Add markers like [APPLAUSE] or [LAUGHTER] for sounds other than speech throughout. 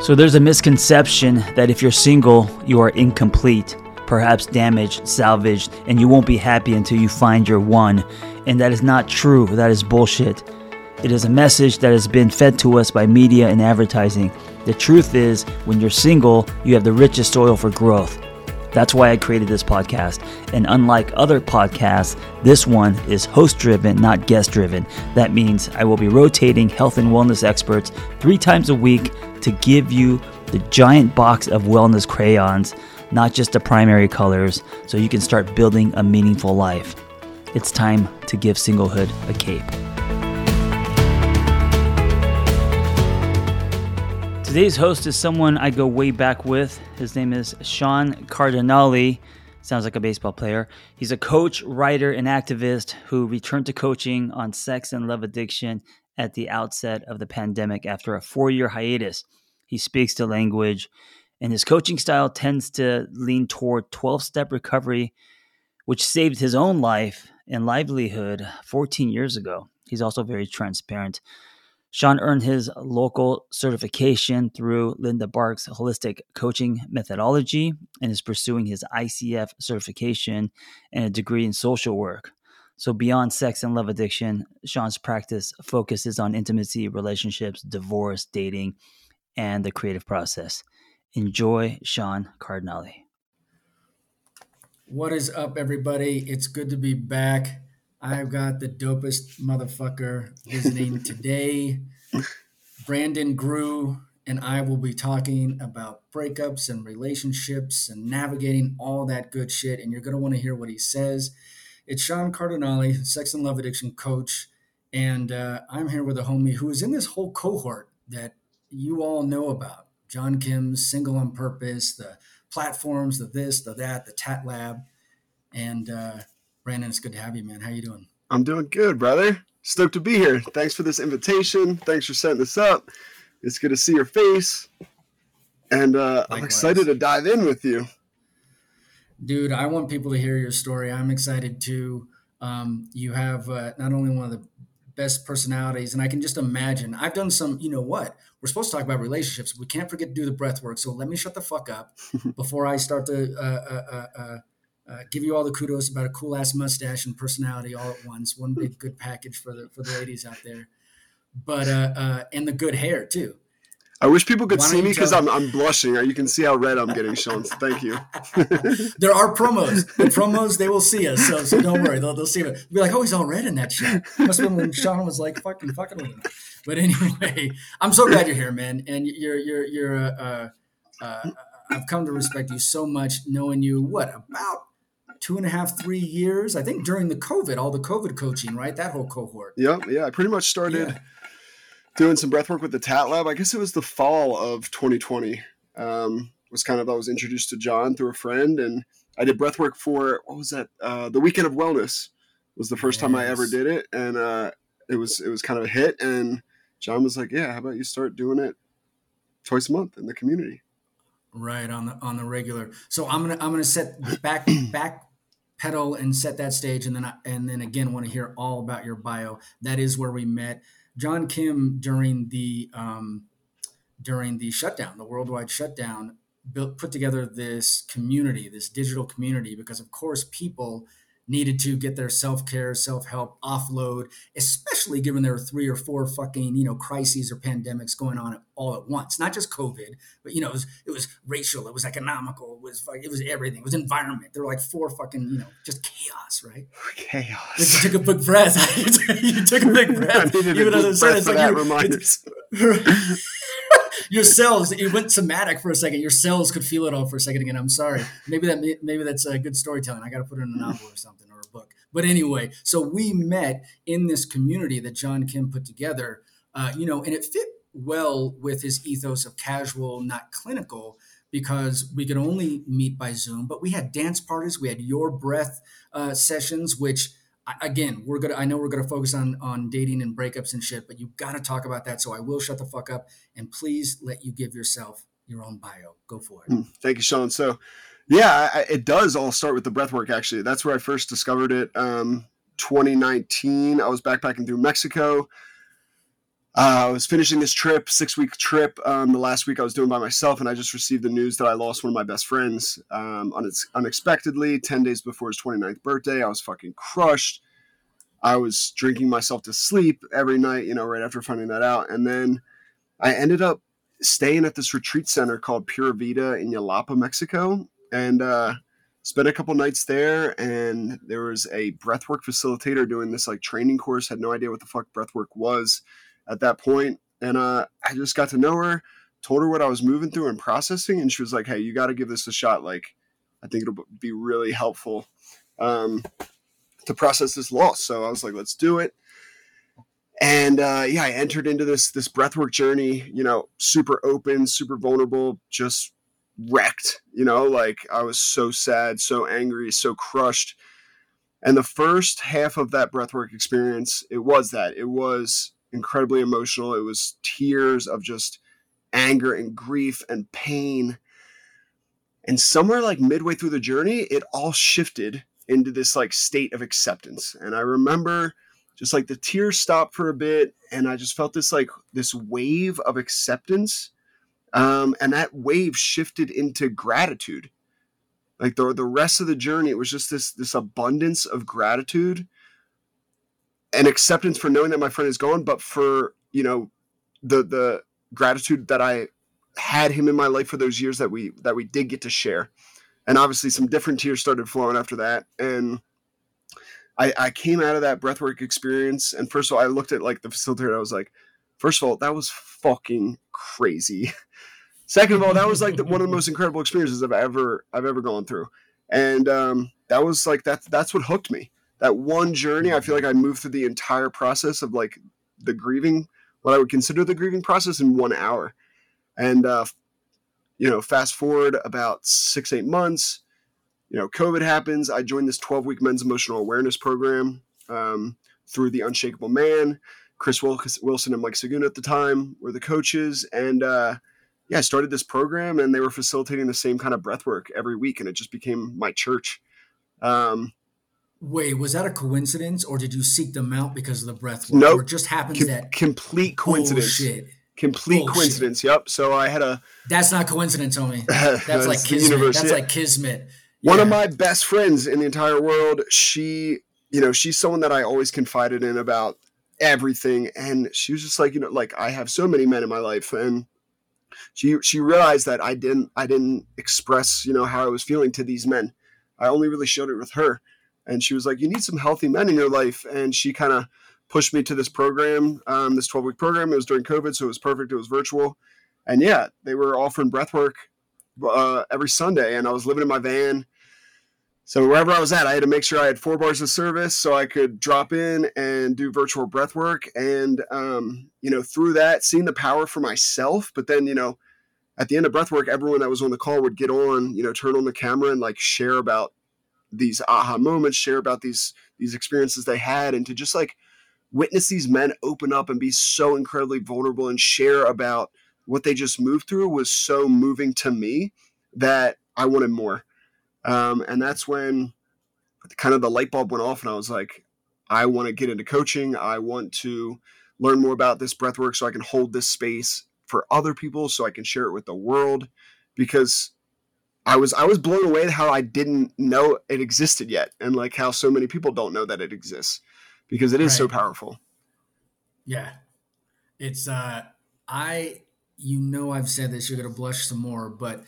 So there's a misconception that if you're single, you are incomplete, perhaps damaged, salvaged, and you won't be happy until you find your one. And that is not true. That is bullshit. It is a message that has been fed to us by media and advertising. The truth is, when you're single, you have the richest soil for growth. That's why I created this podcast. And unlike other podcasts, this one is host driven, not guest driven. That means I will be rotating health and wellness experts three times a week to give you the giant box of wellness crayons, not just the primary colors, so you can start building a meaningful life. It's time to give singlehood a cape. Today's host is someone I go way back with. His name is Sean Cardinale. Sounds like a baseball player. He's a coach, writer, and activist who returned to coaching on sex and love addiction at the outset of the pandemic after a four year hiatus. He speaks the language, and his coaching style tends to lean toward 12 step recovery, which saved his own life and livelihood 14 years ago. He's also very transparent. Sean earned his local certification through Linda Bark's holistic coaching methodology and is pursuing his ICF certification and a degree in social work. So, beyond sex and love addiction, Sean's practice focuses on intimacy, relationships, divorce, dating, and the creative process. Enjoy Sean Cardinale. What is up, everybody? It's good to be back. I've got the dopest motherfucker visiting [LAUGHS] today. Brandon Groux and I will be talking about breakups and relationships and navigating all that good shit. And you're going to want to hear what he says. It's Sean Cardinale, sex and love addiction coach. And uh, I'm here with a homie who is in this whole cohort that you all know about John Kim's Single on Purpose, the platforms, the this, the that, the Tat Lab. And, uh, Brandon, it's good to have you, man. How you doing? I'm doing good, brother. Stoked to be here. Thanks for this invitation. Thanks for setting this up. It's good to see your face. And uh, I'm excited to dive in with you. Dude, I want people to hear your story. I'm excited too. Um, you have uh, not only one of the best personalities, and I can just imagine. I've done some, you know what? We're supposed to talk about relationships. We can't forget to do the breath work. So let me shut the fuck up [LAUGHS] before I start to uh, uh, uh, uh uh, give you all the kudos about a cool ass mustache and personality all at once. One big good package for the for the ladies out there, but uh, uh and the good hair too. I wish people could see me because I'm, I'm blushing. Or You can see how red I'm getting, Sean. So [LAUGHS] thank you. [LAUGHS] there are promos. The promos they will see us, so, so don't worry. They'll, they'll see it. Be like, oh, he's all red in that shit. Must have been when Sean was like fucking fucking with him. But anyway, [LAUGHS] I'm so glad you're here, man. And you're you're you're. Uh, uh, uh, I've come to respect you so much, knowing you what about two and a half, three years. I think during the COVID, all the COVID coaching, right? That whole cohort. Yeah, yeah. I pretty much started yeah. Doing some breath work with the Tat Lab. I guess it was the fall of 2020. Um, was kind of I was introduced to John through a friend, and I did breath work for what was that? Uh, the Weekend of Wellness was the first yes. time I ever did it, and uh, it was it was kind of a hit. And John was like, "Yeah, how about you start doing it twice a month in the community?" Right on the on the regular. So I'm gonna I'm gonna set [CLEARS THROAT] back back pedal and set that stage and then I, and then again want to hear all about your bio that is where we met john kim during the um, during the shutdown the worldwide shutdown built put together this community this digital community because of course people needed to get their self-care self-help offload especially given there were three or four fucking you know crises or pandemics going on all at once. Not just covid but you know it was, it was racial it was economical it was it was everything it was environment. There were like four fucking you know just chaos right? Chaos. You took a big breath. [LAUGHS] You took a big [LAUGHS] breath. even though it's like that reminders [LAUGHS] your cells you went somatic for a second. Your cells could feel it all for a second again. I'm sorry. Maybe that maybe that's a good storytelling. I got to put it in a novel or something or a book. But anyway so we met in this community that john kim put together uh, you know and it fit well with his ethos of casual, not clinical, because we could only meet by Zoom. But we had dance parties, we had your breath uh, sessions, which again we're gonna. I know we're gonna focus on on dating and breakups and shit, but you got to talk about that. So I will shut the fuck up and please let you give yourself your own bio. Go for it. Hmm, thank you, Sean. So. Yeah, I, it does all start with the breath work. Actually, that's where I first discovered it. Um, 2019, I was backpacking through Mexico. Uh, I was finishing this trip, six week trip. Um, the last week I was doing by myself, and I just received the news that I lost one of my best friends um, unexpectedly 10 days before his 29th birthday. I was fucking crushed. I was drinking myself to sleep every night, you know, right after finding that out. And then I ended up staying at this retreat center called Pura Vida in Yelapa, Mexico. And uh, spent a couple nights there. And there was a breathwork facilitator doing this like training course, had no idea what the fuck breathwork was at that point. And uh, I just got to know her, told her what I was moving through and processing, and she was like, "Hey, you got to give this a shot. Like, I think it'll be really helpful um, to process this loss." So I was like, "Let's do it." And uh, yeah, I entered into this this breathwork journey. You know, super open, super vulnerable, just wrecked. You know, like I was so sad, so angry, so crushed. And the first half of that breathwork experience, it was that. It was incredibly emotional. It was tears of just anger and grief and pain. And somewhere like midway through the journey, it all shifted into this like state of acceptance. And I remember just like the tears stopped for a bit and I just felt this like this wave of acceptance. Um, and that wave shifted into gratitude. Like the the rest of the journey, it was just this this abundance of gratitude and acceptance for knowing that my friend is gone, but for you know the the gratitude that I had him in my life for those years that we that we did get to share. And obviously some different tears started flowing after that. And I, I came out of that breathwork experience and first of all I looked at like the facilitator, and I was like, first of all, that was fucking crazy. [LAUGHS] Second of all, that was like the, one of the most incredible experiences I've ever I've ever gone through. And um, that was like that's that's what hooked me that one journey, I feel like I moved through the entire process of like the grieving, what I would consider the grieving process in one hour. And, uh, you know, fast forward about six, eight months, you know, COVID happens. I joined this 12 week men's emotional awareness program um, through the Unshakable Man. Chris Wilson and Mike Saguna at the time were the coaches. And, uh, yeah, I started this program and they were facilitating the same kind of breath work every week. And it just became my church. Um, Wait, was that a coincidence, or did you seek them out because of the breath? No, nope. It just happens Com- that complete oh, coincidence. Bullshit. Complete oh, Bullshit. coincidence. Yep. So I had a. That's not coincidence, homie. [LAUGHS] That's, That's like kismet. That's yeah. like kismet. Yeah. One of my best friends in the entire world. She, you know, she's someone that I always confided in about everything, and she was just like, you know, like I have so many men in my life, and she she realized that I didn't I didn't express you know how I was feeling to these men. I only really showed it with her and she was like, "You need some healthy men in your life." And she kind of pushed me to this program, um, this 12 week program. It was during COVID, so it was perfect. It was virtual, and yeah, they were offering breath work uh, every Sunday, and I was living in my van. So wherever I was at, I had to make sure I had four bars of service so I could drop in and do virtual breath work. And um, you know, through that, seeing the power for myself. But then, you know, at the end of breath work, everyone that was on the call would get on, you know, turn on the camera and like share about these aha moments, share about these these experiences they had, and to just like witness these men open up and be so incredibly vulnerable and share about what they just moved through was so moving to me that I wanted more. Um, and that's when kind of the light bulb went off, and I was like, I want to get into coaching. I want to learn more about this breath work so I can hold this space for other people, so I can share it with the world. Because I was I was blown away how I didn't know it existed yet, and like how so many people don't know that it exists because it is right. so powerful. Yeah, it's uh, I you know I've said this. You're gonna blush some more, but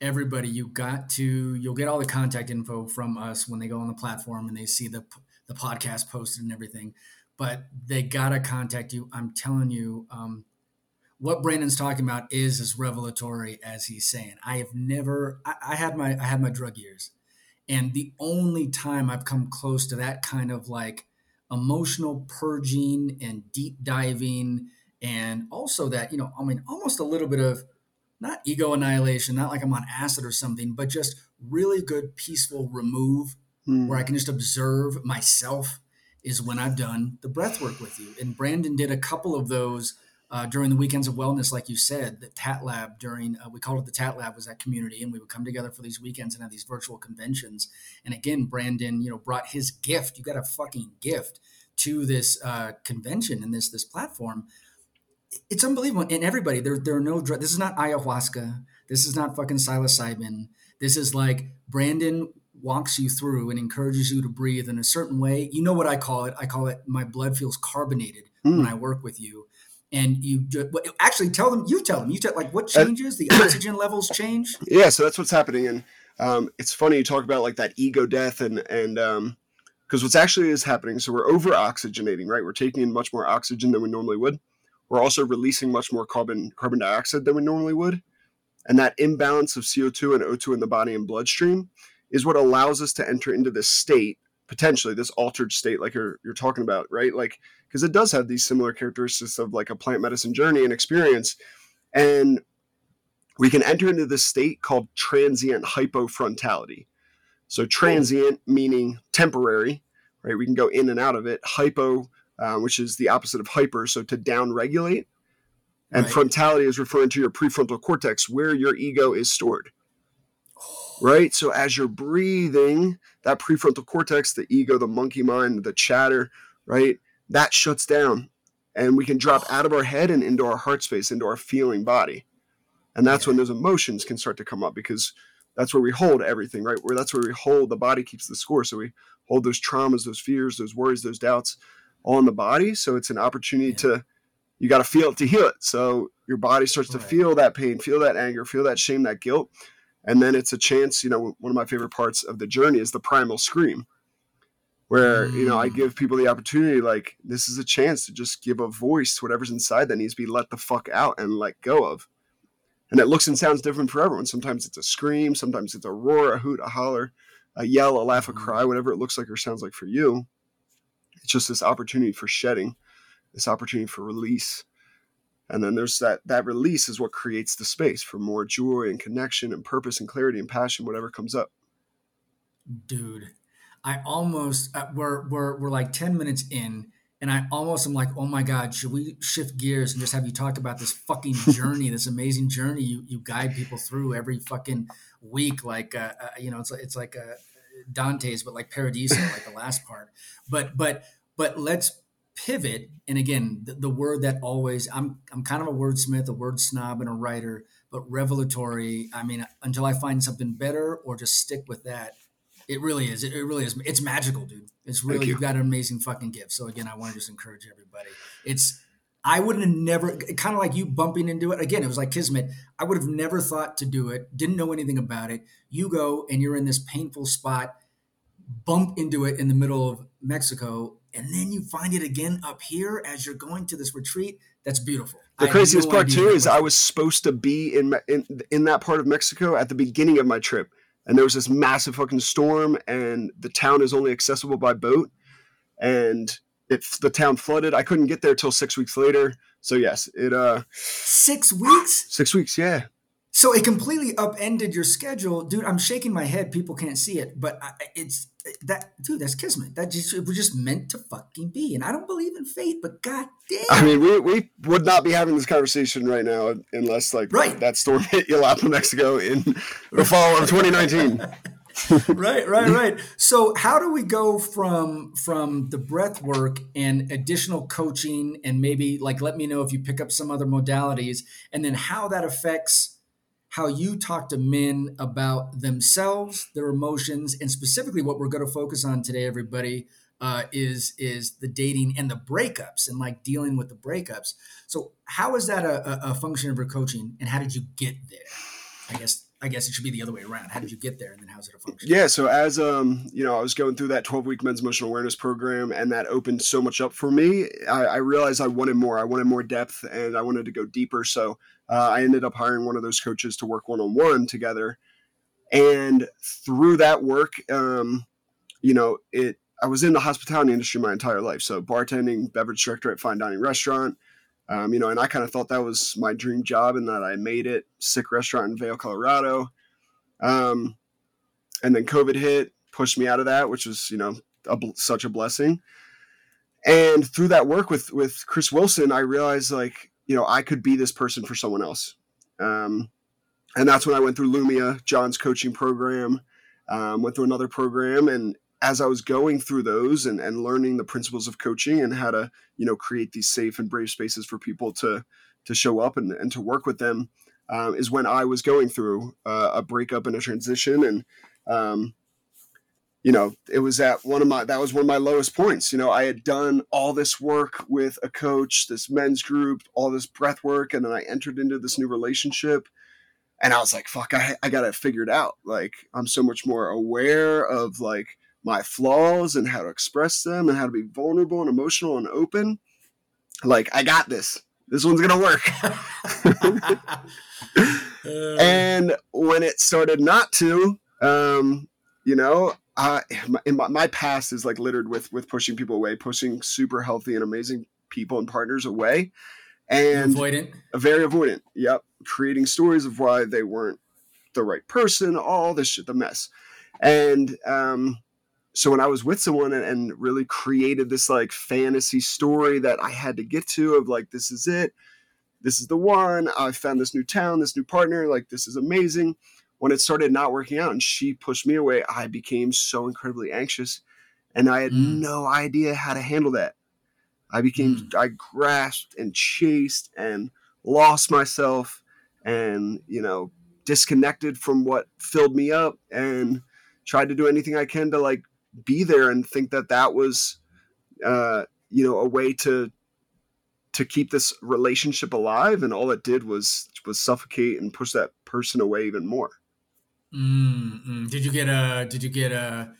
everybody, you got to you'll get all the contact info from us when they go on the platform and they see the the podcast posted and everything. But they gotta contact you. I'm telling you, um, what Brandon's talking about is as revelatory as he's saying. I have never I, I, had my I had my drug years. And the only time I've come close to that kind of like emotional purging and deep diving and also that you know i mean almost a little bit of not ego annihilation not like i'm on acid or something but just really good peaceful remove mm. where i can just observe myself is when i've done the breath work with you and brandon did a couple of those uh, during the weekends of wellness, like you said, the Tat Lab during uh, we called it the Tat Lab was that community, and we would come together for these weekends and have these virtual conventions. And again, Brandon, you know, brought his gift. You got a fucking gift to this uh, convention and this this platform. It's unbelievable. And everybody, there there are no drugs. This is not ayahuasca. This is not fucking psilocybin. This is like Brandon walks you through and encourages you to breathe in a certain way. You know what I call it? I call it my blood feels carbonated mm. when I work with you and you actually tell them you tell them you tell like what changes the [COUGHS] oxygen levels change? Yeah so that's what's happening and um, it's funny you talk about like that ego death and and um because what's actually is happening so we're over oxygenating right? We're taking in much more oxygen than we normally would. We're also releasing much more carbon carbon dioxide than we normally would and that imbalance of co2 and o2 in the body and bloodstream is what allows us to enter into this state potentially this altered state like you're you're talking about right? Like because it does have these similar characteristics of like a plant medicine journey and experience. And we can enter into this state called transient hypofrontality. So transient meaning temporary right? We can go in and out of it. Hypo uh, which is the opposite of hyper so to down regulate and right. frontality is referring to your prefrontal cortex where your ego is stored. Right? So as you're breathing, that prefrontal cortex, the ego, the monkey mind, the chatter, right? That shuts down and we can drop out of our head and into our heart space, into our feeling body. And that's yeah. when those emotions can start to come up because that's where we hold everything, right? Where that's where we hold the body keeps the score. So we hold those traumas, those fears, those worries, those doubts all in the body. So it's an opportunity yeah. to you got to feel it to heal it. So your body starts to feel that pain, feel that anger, feel that shame, that guilt and then it's a chance you know one of my favorite parts of the journey is the primal scream where you know i mm. give people the opportunity like this is a chance to just give a voice to whatever's inside that needs to be let the fuck out and let go of and it looks and sounds different for everyone sometimes it's a scream sometimes it's a roar a hoot a holler a yell a laugh a mm. cry whatever it looks like or sounds like for you it's just this opportunity for shedding this opportunity for release and then there's that that release is what creates the space for more joy and connection and purpose and clarity and passion whatever comes up. Dude i almost uh, we're, we're we're like 10 minutes in and i almost am like oh my god should we shift gears and just have you talk about this fucking [LAUGHS] journey this amazing journey you you guide people through every fucking week? Like uh, uh, you know it's it's like a uh, dante's but like paradiso like the last part. But but but let's pivot and again the, the, word that always i'm i'm kind of a wordsmith a word snob and a writer but revelatory i mean until i find something better or just stick with that it really is it, it really is it's magical dude. It's really you. you've got an amazing fucking gift. So again i want to just encourage everybody. It's i wouldn't have never kind of like you bumping into it again it was like kismet. I would have never thought to do it didn't know anything about it. You go and you're in this painful spot bump into it in the middle of mexico and then you find it again up here as you're going to this retreat. That's beautiful. The craziest no part too is I was supposed to be in, in in that part of Mexico at the beginning of my trip, and there was this massive fucking storm, and the town is only accessible by boat, and it the town flooded. I couldn't get there till six weeks later. So yes, it uh six weeks. Six weeks, yeah. So it completely upended your schedule, dude. I'm shaking my head. People can't see it, but I, it's that, dude. That's kismet. That just it was just meant to fucking be. And I don't believe in fate, but god damn. I mean, we we would not be having this conversation right now unless like right. that storm [LAUGHS] hit Yelapa, Mexico in the fall of 2019. [LAUGHS] right, right, right. So, how do we go from from the breath work and additional coaching, and maybe like let me know if you pick up some other modalities, and then how that affects how you talk to men about themselves, their emotions, and specifically what we're going to focus on today, everybody, uh, is is the dating and the breakups and like dealing with the breakups. So, how is that a, a function of your coaching, and how did you get there? I guess I guess it should be the other way around. How did you get there, and then how's it a function? Yeah, so as um, you know, I was going through that twelve week men's emotional awareness program, and that opened so much up for me. I, I realized I wanted more. I wanted more depth, and I wanted to go deeper. So uh, I ended up hiring one of those coaches to work one on one together. And through that work, um, you know, it I was in the hospitality industry my entire life. So bartending, beverage director at fine dining restaurant, Um, you know, and I kind of thought that was my dream job and that I made it. Sick restaurant in Vail, Colorado. Um, and then COVID hit, pushed me out of that, which was, you know, a, such a blessing. And through that work with with Chris Wilson, I realized like, you know, I could be this person for someone else. Um, and that's when I went through Lumia, John's coaching program, um, went through another program, and as I was going through those and, and learning the principles of coaching and how to, you know, create these safe and brave spaces for people to to show up and, and to work with them, um, is when I was going through uh, a breakup and a transition, and um, you know, it was at one of my that was one of my lowest points. You know, I had done all this work with a coach, this men's group, all this breath work, and then I entered into this new relationship and I was like, fuck, I, I got it figured out. Like, I'm so much more aware of like my flaws and how to express them and how to be vulnerable and emotional and open. Like, I got this. This one's gonna work. [LAUGHS] [LAUGHS] and when it started not to, um, you know, uh, my, my past is like littered with with pushing people away, pushing super healthy and amazing people and partners away and avoidant very avoidant yep creating stories of why they weren't the right person all this shit the mess and um so when i was with someone and, and really created this like fantasy story that i had to get to of like this is it this is the one i found this new town this new partner like this is amazing when it started not working out and she pushed me away i became so incredibly anxious and i had mm. no idea how to handle that I became, mm. I grasped and chased and lost myself and, you know, disconnected from what filled me up and tried to do anything I can to like be there and think that that was, uh, you know, a way to, to keep this relationship alive. And all it did was, was suffocate and push that person away even more. Mm-hmm. Did you get a, did you get a,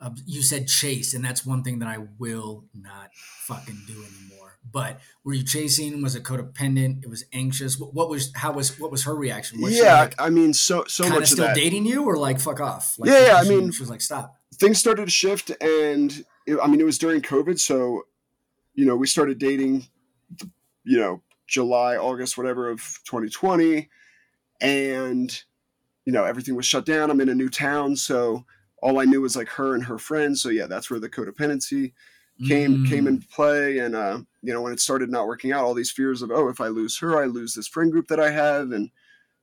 uh, you said chase, and that's one thing that I will not fucking do anymore. But were you chasing? Was it codependent? It was anxious. What, what was? How was? What was her reaction? Was yeah, like, I mean, so so much still of still dating you, or like fuck off? Like, yeah, yeah. She, I mean, she was like, stop. Things started to shift, and it, I mean, it was during COVID, so you know, we started dating. You know, July, August, whatever of 2020, and you know, everything was shut down. I'm in a new town, so all I knew was like her and her friends. So yeah, that's where the codependency came mm. came into play. And uh, you know, when it started not working out, all these fears of oh, if I lose her, I lose this friend group that I have, and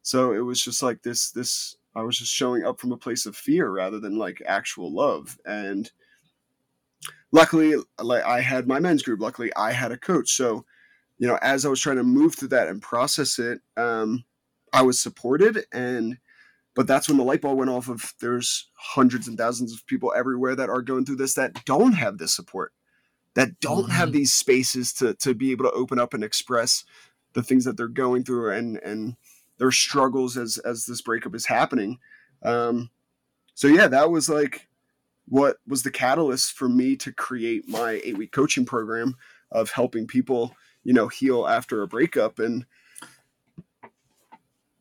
so it was just like this this I was just showing up from a place of fear rather than like actual love. And luckily, like I had my men's group. Luckily, I had a coach. So you know, as I was trying to move through that and process it, um, I was supported and but that's when the light bulb went off of there's hundreds and thousands of people everywhere that are going through this that don't have this support that don't mm-hmm. have these spaces to to be able to open up and express the things that they're going through and and their struggles as as this breakup is happening. Um so yeah that was like what was the catalyst for me to create my eight week coaching program of helping people you know heal after a breakup. And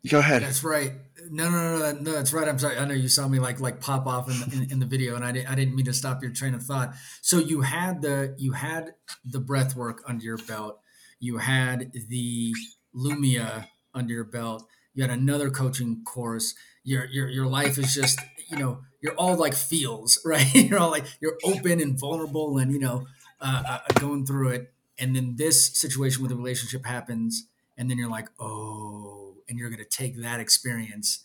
go ahead. That's right no, no, no, no, that's right. I'm sorry. I know you saw me like like pop off in the, in, in, the video, and I didn't I didn't mean to stop your train of thought. So you had the you had the breath work under your belt. You had the Lumia under your belt. You had another coaching course. Your your your life is just you know you're all like feels [LAUGHS] right. you're all like you're open and vulnerable, and you know uh, uh, going through it. And then this situation with the relationship happens, and then you're like, oh and you're going to take that experience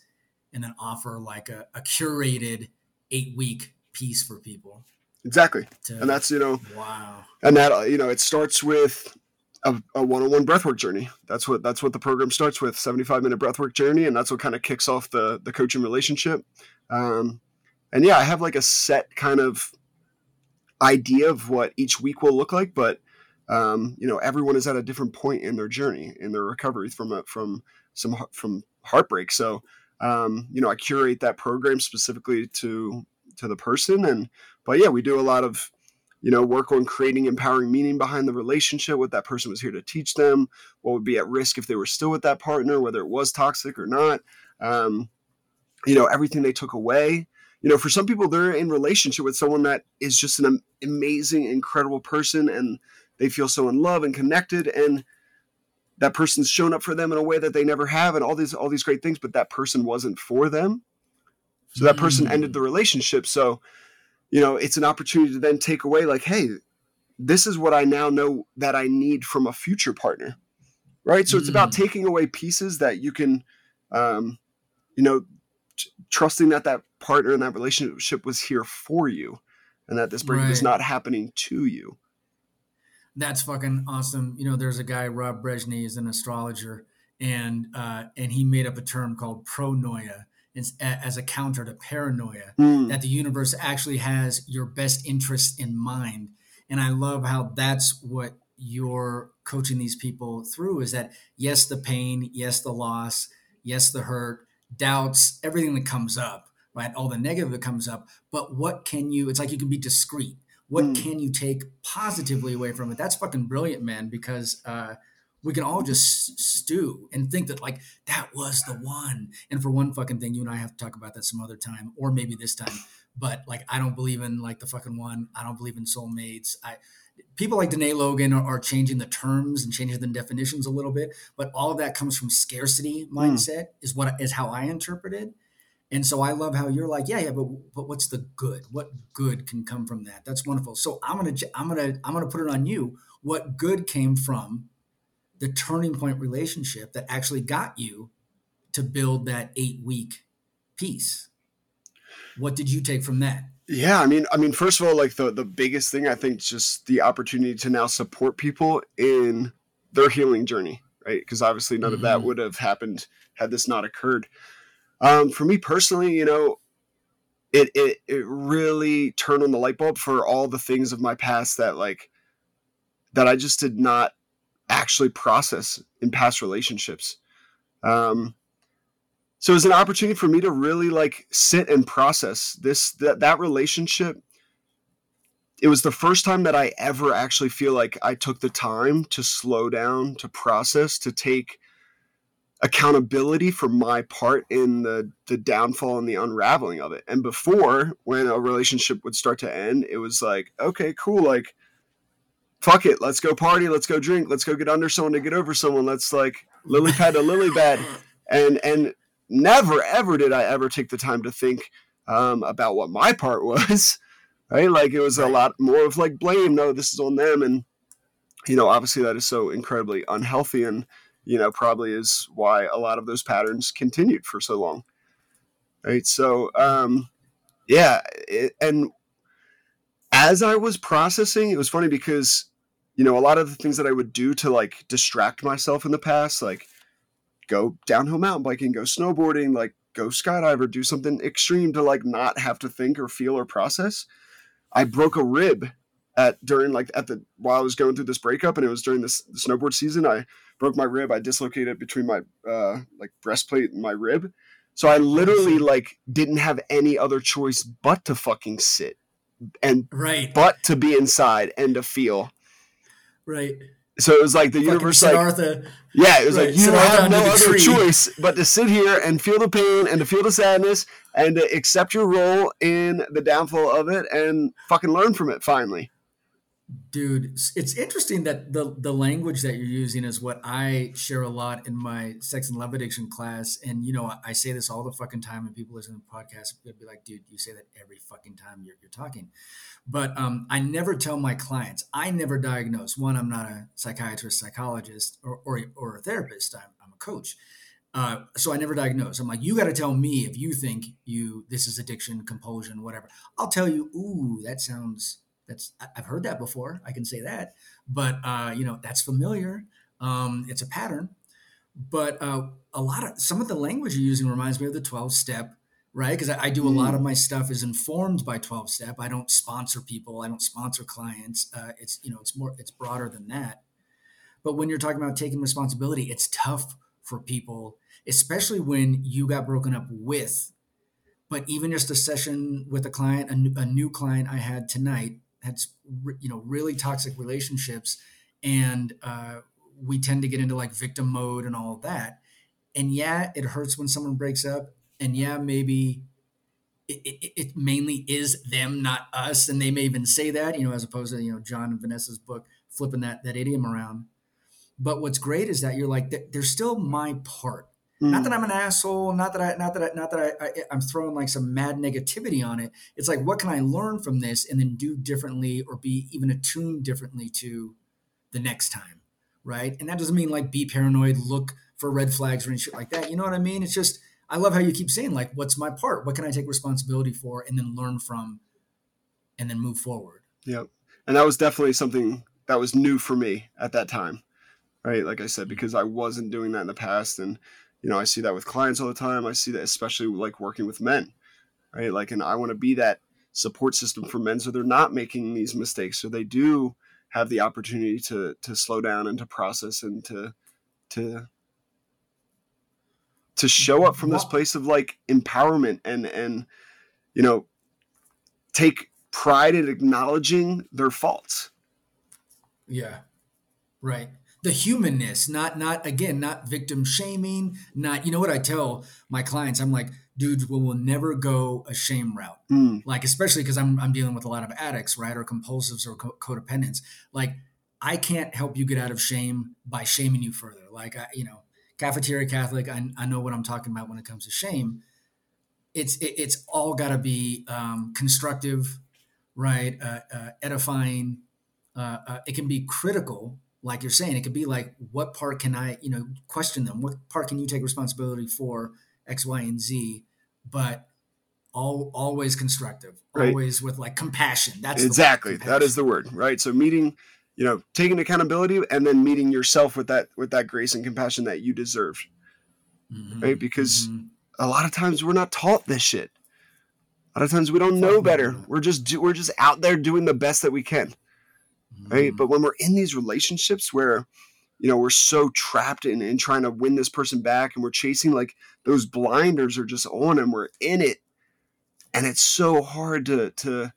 and then offer like a, a curated eight week piece for people. Exactly. To, and that's you know wow. and that you know it starts with a, a, one-on-one breathwork journey. That's what that's what the program starts with 75 minute breathwork journey and that's what kind of kicks off the the coaching relationship. Um, and yeah i have like a set kind of idea of what each week will look like but um, you know everyone is at a different point in their journey in their recovery from a, from some from heartbreak. So um, you know, I curate that program specifically to to the person, and but yeah, we do a lot of you know work on creating empowering meaning behind the relationship what that person was here to teach them what would be at risk if they were still with that partner whether it was toxic or not. Um, you know everything they took away. You know for some people they're in relationship with someone that is just an amazing incredible person and they feel so in love and connected. And that person's shown up for them in a way that they never have and all these all these great things but that person wasn't for them so that person mm. ended the relationship so you know it's an opportunity to then take away like hey this is what i now know that i need from a future partner right so mm. it's about mm. taking away pieces that you can um you know t- trusting that that partner and that relationship was here for you and that this breakup right. is not happening to you that's fucking awesome. You know, there's a guy, Rob Brezsny, is an astrologer, and uh, and he made up a term called pronoia as a counter to paranoia. Mm. That the universe actually has your best interest in mind, and I love how that's what you're coaching these people through. Is that yes, the pain, yes, the loss, yes, the hurt, doubts, everything that comes up, right? All the negative that comes up, but what can you? It's like you can be discreet what mm. can you take positively away from it? That's fucking brilliant, man, because uh, we can all just stew and think that like that was the one. And for one fucking thing, you and I have to talk about that some other time, or maybe this time. But like, I don't believe in like the fucking one. I don't believe in soulmates. I people like Danae Logan are, are, changing the terms and changing the definitions a little bit, but all of that comes from scarcity hmm. mindset. Mm. Is what is how I interpret it. And so I love how you're like, yeah, yeah, but but what's the good? What good can come from that? That's wonderful. So I'm gonna I'm gonna I'm gonna put it on you. What good came from the turning point relationship that actually got you to build that eight week piece? What did you take from that? Yeah, I mean, I mean, first of all, like the the biggest thing I think just the opportunity to now support people in their healing journey, right? Because obviously none mm-hmm. of that mm-hmm. would have happened had this not occurred. Um, for me personally, you know, it, it it really turned on the light bulb for all the things of my past that like that I just did not actually process in past relationships. Um, so it was an opportunity for me to really like sit and process this that that relationship. It was the first time that I ever actually feel like I took the time to slow down, to process, to take accountability for my part in the the downfall and the unraveling of it. And before, when a relationship would start to end, it was like, okay, cool, like fuck it, let's go party, let's go drink, let's go get under someone to get over someone, let's like lily pad to lily pad. [LAUGHS] And and never ever did I ever take the time to think um, about what my part [LAUGHS] was. Right? Like it was a lot more of like blame, no, this is on them and you know, obviously that is so incredibly unhealthy and you know, probably is why a lot of those patterns continued for so long. Right. So, um, yeah. It, and as I was processing, it was funny because, you know, a lot of the things that I would do to like distract myself in the past, like go downhill mountain biking, go snowboarding, like go skydive or do something extreme to like not have to think or feel or process. I broke a rib at during like at the while I was going through this breakup and it was during this snowboard season. I broke my rib. I dislocated between my uh, like breastplate and my rib. So I literally like didn't have any other choice but to fucking sit and right, but to be inside and to feel. Right. So it was like the universe, like yeah, it was right. like you have no other choice but to sit here and feel the pain and to feel the sadness and to accept your role in the downfall of it and fucking learn from it finally. Dude, it's interesting that the the language that you're using is what I share a lot in my sex and love addiction class. And you know, I say this all the fucking time, and people listen to the podcast they'll be like, "Dude, you say that every fucking time you're, you're talking." But um, I never tell my clients. I never diagnose. One, I'm not a psychiatrist, psychologist, or or, or a therapist. I'm, I'm a coach. Uh, so I never diagnose. I'm like, you got to tell me if you think you this is addiction, compulsion, whatever. I'll tell you. Ooh, that sounds that's I've heard that before. I can say that, but uh, you know that's familiar. Um, it's a pattern, but uh, a lot of some of the language you're using reminds me of the 12 step, right? Because I, I, do a lot of mm. my stuff is informed by 12 step. I don't sponsor people. I don't sponsor clients. Uh, it's you know it's more it's broader than that. But when you're talking about taking responsibility, it's tough for people, especially when you got broken up with. But even just a session with a client, a, a new client I had tonight, had you know really toxic relationships and uh, we tend to get into like victim mode and all of that. And yeah it hurts when someone breaks up and yeah maybe it, it, it, mainly is them not us and they may even say that you know as opposed to you know john and vanessa's book flipping that that idiom around. But what's great is that you're like there's still my part mm. not that i'm an asshole not that i not that i not that I, I i'm throwing like some mad negativity on it. It's like what can i learn from this and then do differently or be even attuned differently to the next time right? And that doesn't mean like be paranoid look for red flags or any shit like that. You know what i mean? It's just i love how you keep saying like what's my part? What can i take responsibility for and then learn from and then move forward? Yep. And that was definitely something that was new for me at that time right? Like i said because i wasn't doing that in the past and you know i see that with clients all the time. I see that especially like working with men right? Like and i want to be that support system for men so they're not making these mistakes. So they do have the opportunity to to slow down and to process and to to to show up from this place of like empowerment and and you know take pride in acknowledging their faults. Yeah. Right the humanness not not again not victim shaming not you know what i tell my clients i'm like dudes will, will never go a shame route. Mm. Like, especially because I'm, I'm dealing with a lot of addicts, right? Or compulsives or co- codependents. Like, I can't help you get out of shame by shaming you further. Like, I, you know, cafeteria Catholic, I, I know what I'm talking about when it comes to shame. It's, it, it's all got to be um, constructive, right? Uh, uh, edifying. Uh, uh, it can be critical, like you're saying. It could be like, what part can I, you know, question them? What part can you take responsibility for? X, Y, and Z but all, always constructive, right. always with like compassion. That's exactly that is the word, right? So meeting, you know, taking accountability and then meeting yourself with that with that grace and compassion that you deserve, mm-hmm. right? Because mm-hmm. a lot of times we're not taught this shit. A lot of times we don't know better. We're just do, we're just out there doing the best that we can, mm-hmm. right? But when we're in these relationships where you know we're so trapped in, in trying to win this person back and we're chasing like those blinders are just on and we're in it and it's so hard to to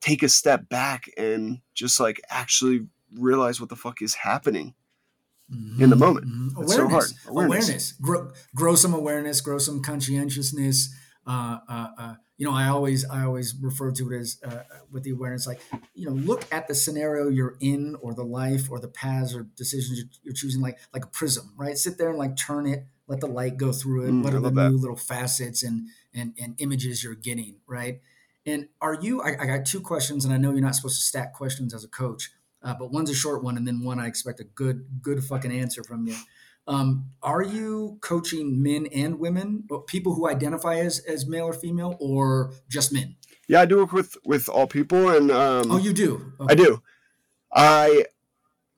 take a step back and just like actually realize what the fuck is happening mm-hmm. in the moment mm-hmm. awareness. so hard awareness, awareness. Grow, grow some awareness grow some conscientiousness uh, uh, uh, you know, I always I always refer to it as uh, with the awareness, like you know, look at the scenario you're in, or the life, or the paths or decisions you're, you're choosing, like like a prism, right? Sit there and like turn it, let the light go through it. Mm, what are the that. new little facets and and and images you're getting, right? And are you? I, I, got two questions, and I know you're not supposed to stack questions as a coach, uh, but one's a short one, and then one I expect a good good fucking answer from you. Um, are you coaching men and women, people who identify as as male or female, or just men? Yeah, I do work with with all people, and um, oh, you do. Okay. I do. I,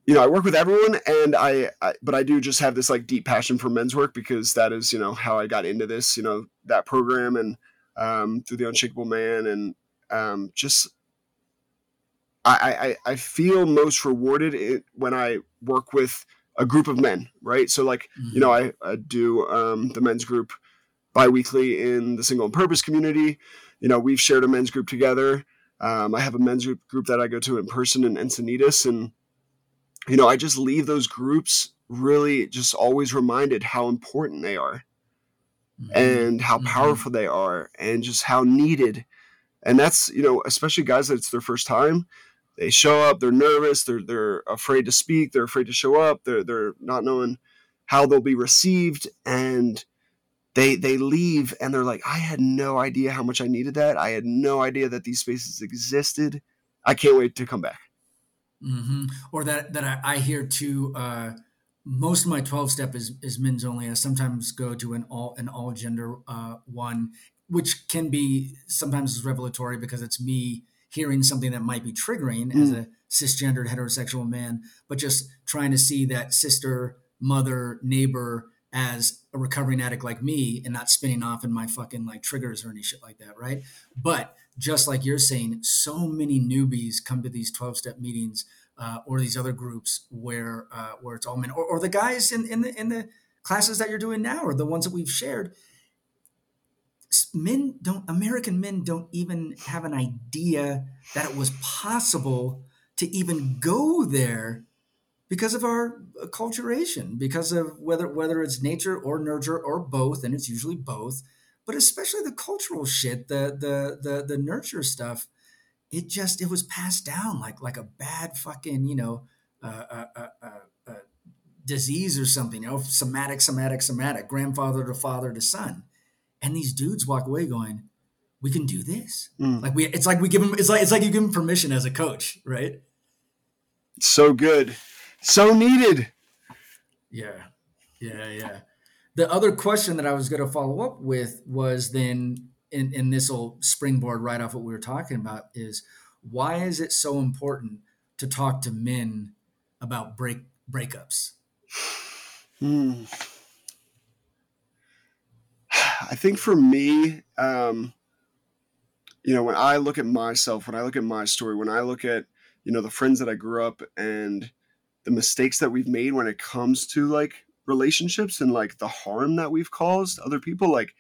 you know, I work with everyone, and I, I, but I do just have this like deep passion for men's work because that is, you know, how I got into this. You know, that program and um, through the Unshakable Man, and um, just I, I I feel most rewarded when I work with a group of men, right? So like, mm-hmm. you know, I, I do um, the men's group biweekly in the Single on Purpose community. You know, we've shared a men's group together. Um, I have a men's group, group that I go to in person in Encinitas. And, you know, I just leave those groups really just always reminded how important they are mm-hmm. and how mm-hmm. powerful they are and just how needed. And that's, you know, especially guys that it's their first time they show up, they're nervous, they're they're afraid to speak, they're afraid to show up, they're they're not knowing how they'll be received, and they they leave and they're like, I had no idea how much I needed that. I had no idea that these spaces existed. I can't wait to come back. Mm-hmm. Or that that I, I hear too. Uh, most of my twelve step is is men's only. I sometimes go to an all an all gender uh, one, which can be sometimes is revelatory because it's me hearing something that might be triggering mm. as a cisgendered heterosexual man, but just trying to see that sister, mother, neighbor as a recovering addict like me and not spinning off in my fucking like triggers or any shit like that, right? But just like you're saying, so many newbies come to these 12 step meetings uh, or these other groups where uh, where it's all men or, or the guys in, in the in the classes that you're doing now or the ones that we've shared men don't american men don't even have an idea that it was possible to even go there because of our acculturation because of whether whether it's nature or nurture or both and it's usually both but especially the cultural shit the the the, the nurture stuff it just it was passed down like like a bad fucking you know uh, uh, uh, uh, uh disease or something, you know, somatic, somatic, somatic, grandfather to father to son. And these dudes walk away going, we can do this. Mm. Like we, it's like we give them, it's like, it's like you give them permission as a coach, right? So good. So needed. Yeah. Yeah. Yeah. The other question that I was going to follow up with was then, and, and this will springboard right off what we were talking about is why is it so important to talk to men about break breakups? Hmm. I think for me, um, you know, when I look at myself, when I look at my story, when I look at, you know, the friends that I grew up and the mistakes that we've made when it comes to like relationships and like the harm that we've caused other people, like,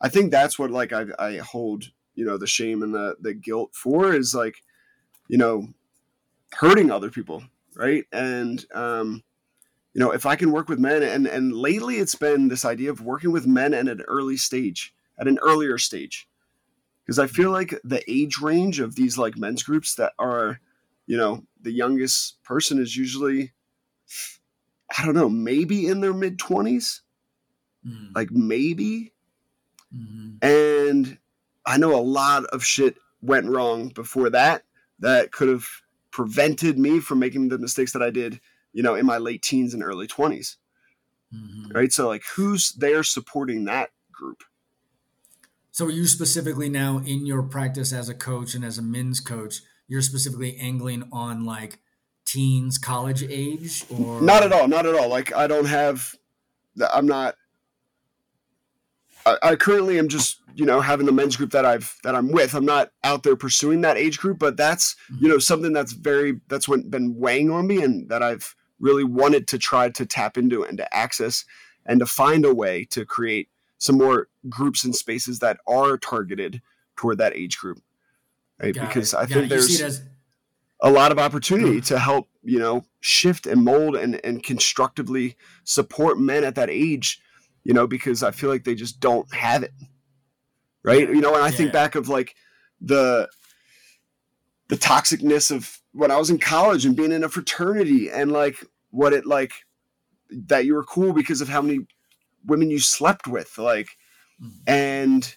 I think that's what like I, I hold, you know, the shame and the, the guilt for is like, you know, hurting other people. Right. And, um, you know, if I can work with men and, and lately it's been this idea of working with men at an early stage, at an earlier stage because I feel like the age range of these like men's groups that are, you know, the youngest person is usually, I don't know, maybe in their mid 20s, mm. like maybe. Mm-hmm. And I know a lot of shit went wrong before that that could have prevented me from making the mistakes that I did, you know, in my late teens and early 20s. Mm-hmm. Right. So, like, who's there supporting that group? So, are you specifically now in your practice as a coach and as a men's coach, you're specifically angling on like teens, college age, or not at all? Not at all. Like, I don't have. I'm not. I, I currently am just you know having the men's group that I've that I'm with. I'm not out there pursuing that age group, but that's mm-hmm. you know something that's very that's what been weighing on me and that I've really wanted to try to tap into and to access and to find a way to create some more groups and spaces that are targeted toward that age group right Got because it. i Got think it. there's as- a lot of opportunity mm. to help you know shift and mold and and constructively support men at that age you know because i feel like they just don't have it right you know and i yeah. think back of like the the toxicness of when i was in college and being in a fraternity and like what it like that you were cool because of how many women you slept with like and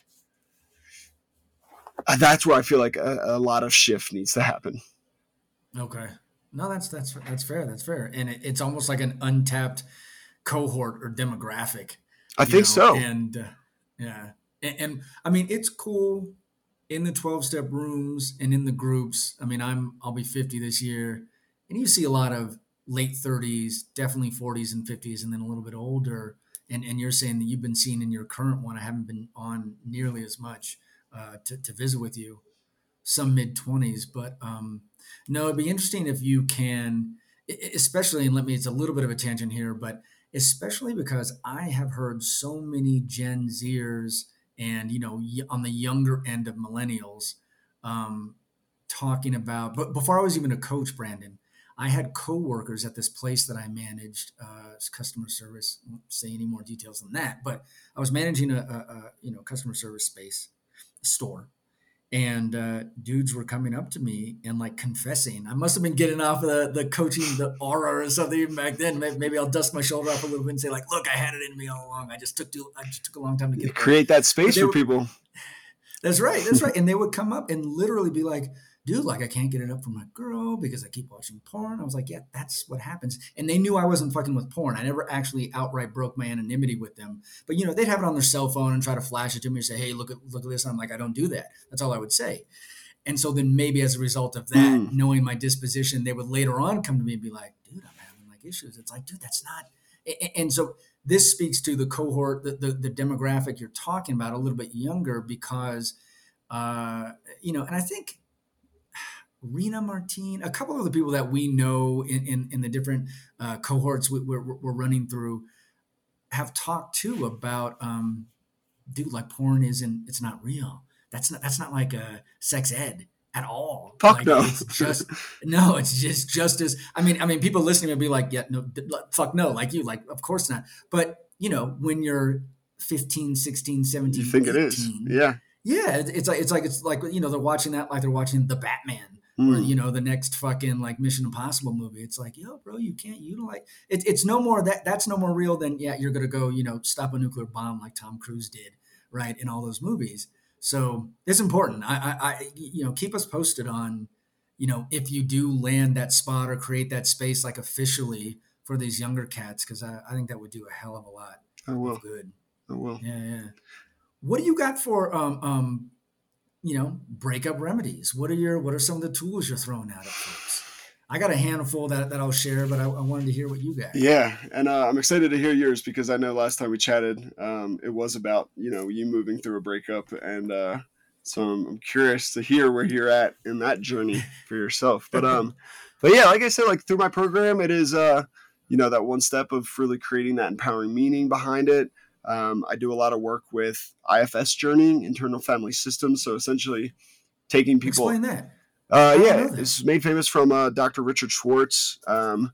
that's where i feel like a, a, lot of shift needs to happen. Okay. No that's that's that's fair that's fair. And it, it's almost like an untapped cohort or demographic i think know? so. and uh, yeah. And, and i mean it's cool in the 12 step rooms and in the groups. I mean i'm i'll be 50 this year and you see a lot of late 30s definitely 40s and 50s and then a little bit older and and you're saying that you've been seeing in your current one. I haven't been on nearly as much uh, to to visit with you, some mid twenties, but um, no, it'd be interesting if you can, especially and let me. It's a little bit of a tangent here, but especially because I have heard so many Gen Zers and you know on the younger end of millennials um, talking about. But before I was even a coach, Brandon, I had coworkers at this place that I managed, uh, customer service. I won't say any more details than that, but I was managing a, a, a you know customer service space, store, and uh, dudes were coming up to me and like confessing. I must have been getting off the the coaching the aura or something even back then. Maybe, maybe, I'll dust my shoulder off a little bit and say like, "Look, I had it in me all along. I just took too, I just took a long time to get it. create that space for people." [LAUGHS] That's right. That's right. And they would come up and literally be like, dude, like I can't get it up for my girl because I keep watching porn. I was like, yeah, that's what happens. And they knew I wasn't fucking with porn. I never actually outright broke my anonymity with them. But you know, they'd have it on their cell phone and try to flash it to me and say, hey, look at look at this. And I'm like, I don't do that. That's all I would say. And so then maybe as a result of that, mm. knowing my disposition, they would later on come to me and be like, dude, I'm having like issues. It's like, dude, that's not. And so this speaks to the cohort, the, the, the demographic you're talking about, a little bit younger, because, uh, you know, and I think Rena Martin, a couple of the people that we know in, in, in the different uh, cohorts we, are we're running through have talked too about, um, dude, like porn isn't, it's not real. That's not, that's not like a sex ed at all. Fuck like, no. It's just, [LAUGHS] no, it's just, just as, I mean, I mean, people listening would be like, yeah, no, fuck no, like you, like, of course not. But, you know, when you're 15, 16, 17, you think 18, it is. Yeah. Yeah. It's like, it's like, it's like, you know, they're watching that like they're watching the Batman mm. or you know the next fucking like Mission Impossible movie. It's like, yo, bro, you can't utilize. It, it's no more that that's no more real than yeah, you're gonna go, you know, stop a nuclear bomb like Tom Cruise did, right, in all those movies. So it's important. I, I, I you know, keep us posted on, you know, if you do land that spot or create that space like officially for these younger cats, because I, I think that would do a hell of a lot. I will. Good. I will. Yeah, yeah. What do you got for um um you know, breakup remedies. What are your what are some of the tools you're throwing out at folks? I got a handful that, that I'll share, but I, I wanted to hear what you got. Yeah, and uh, I'm excited to hear yours because I know last time we chatted, um, it was about you know you moving through a breakup, and uh, so I'm, I'm, curious to hear where you're at in that journey for yourself. But um, [LAUGHS] but yeah, like I said, like through my program, it is uh, you know that one step of really creating that empowering meaning behind it. Um, I do a lot of work with IFS journeying, internal family systems. So essentially, taking people. Explain that. Uh, yeah, it's made famous from uh, Dr. Richard Schwartz. Um,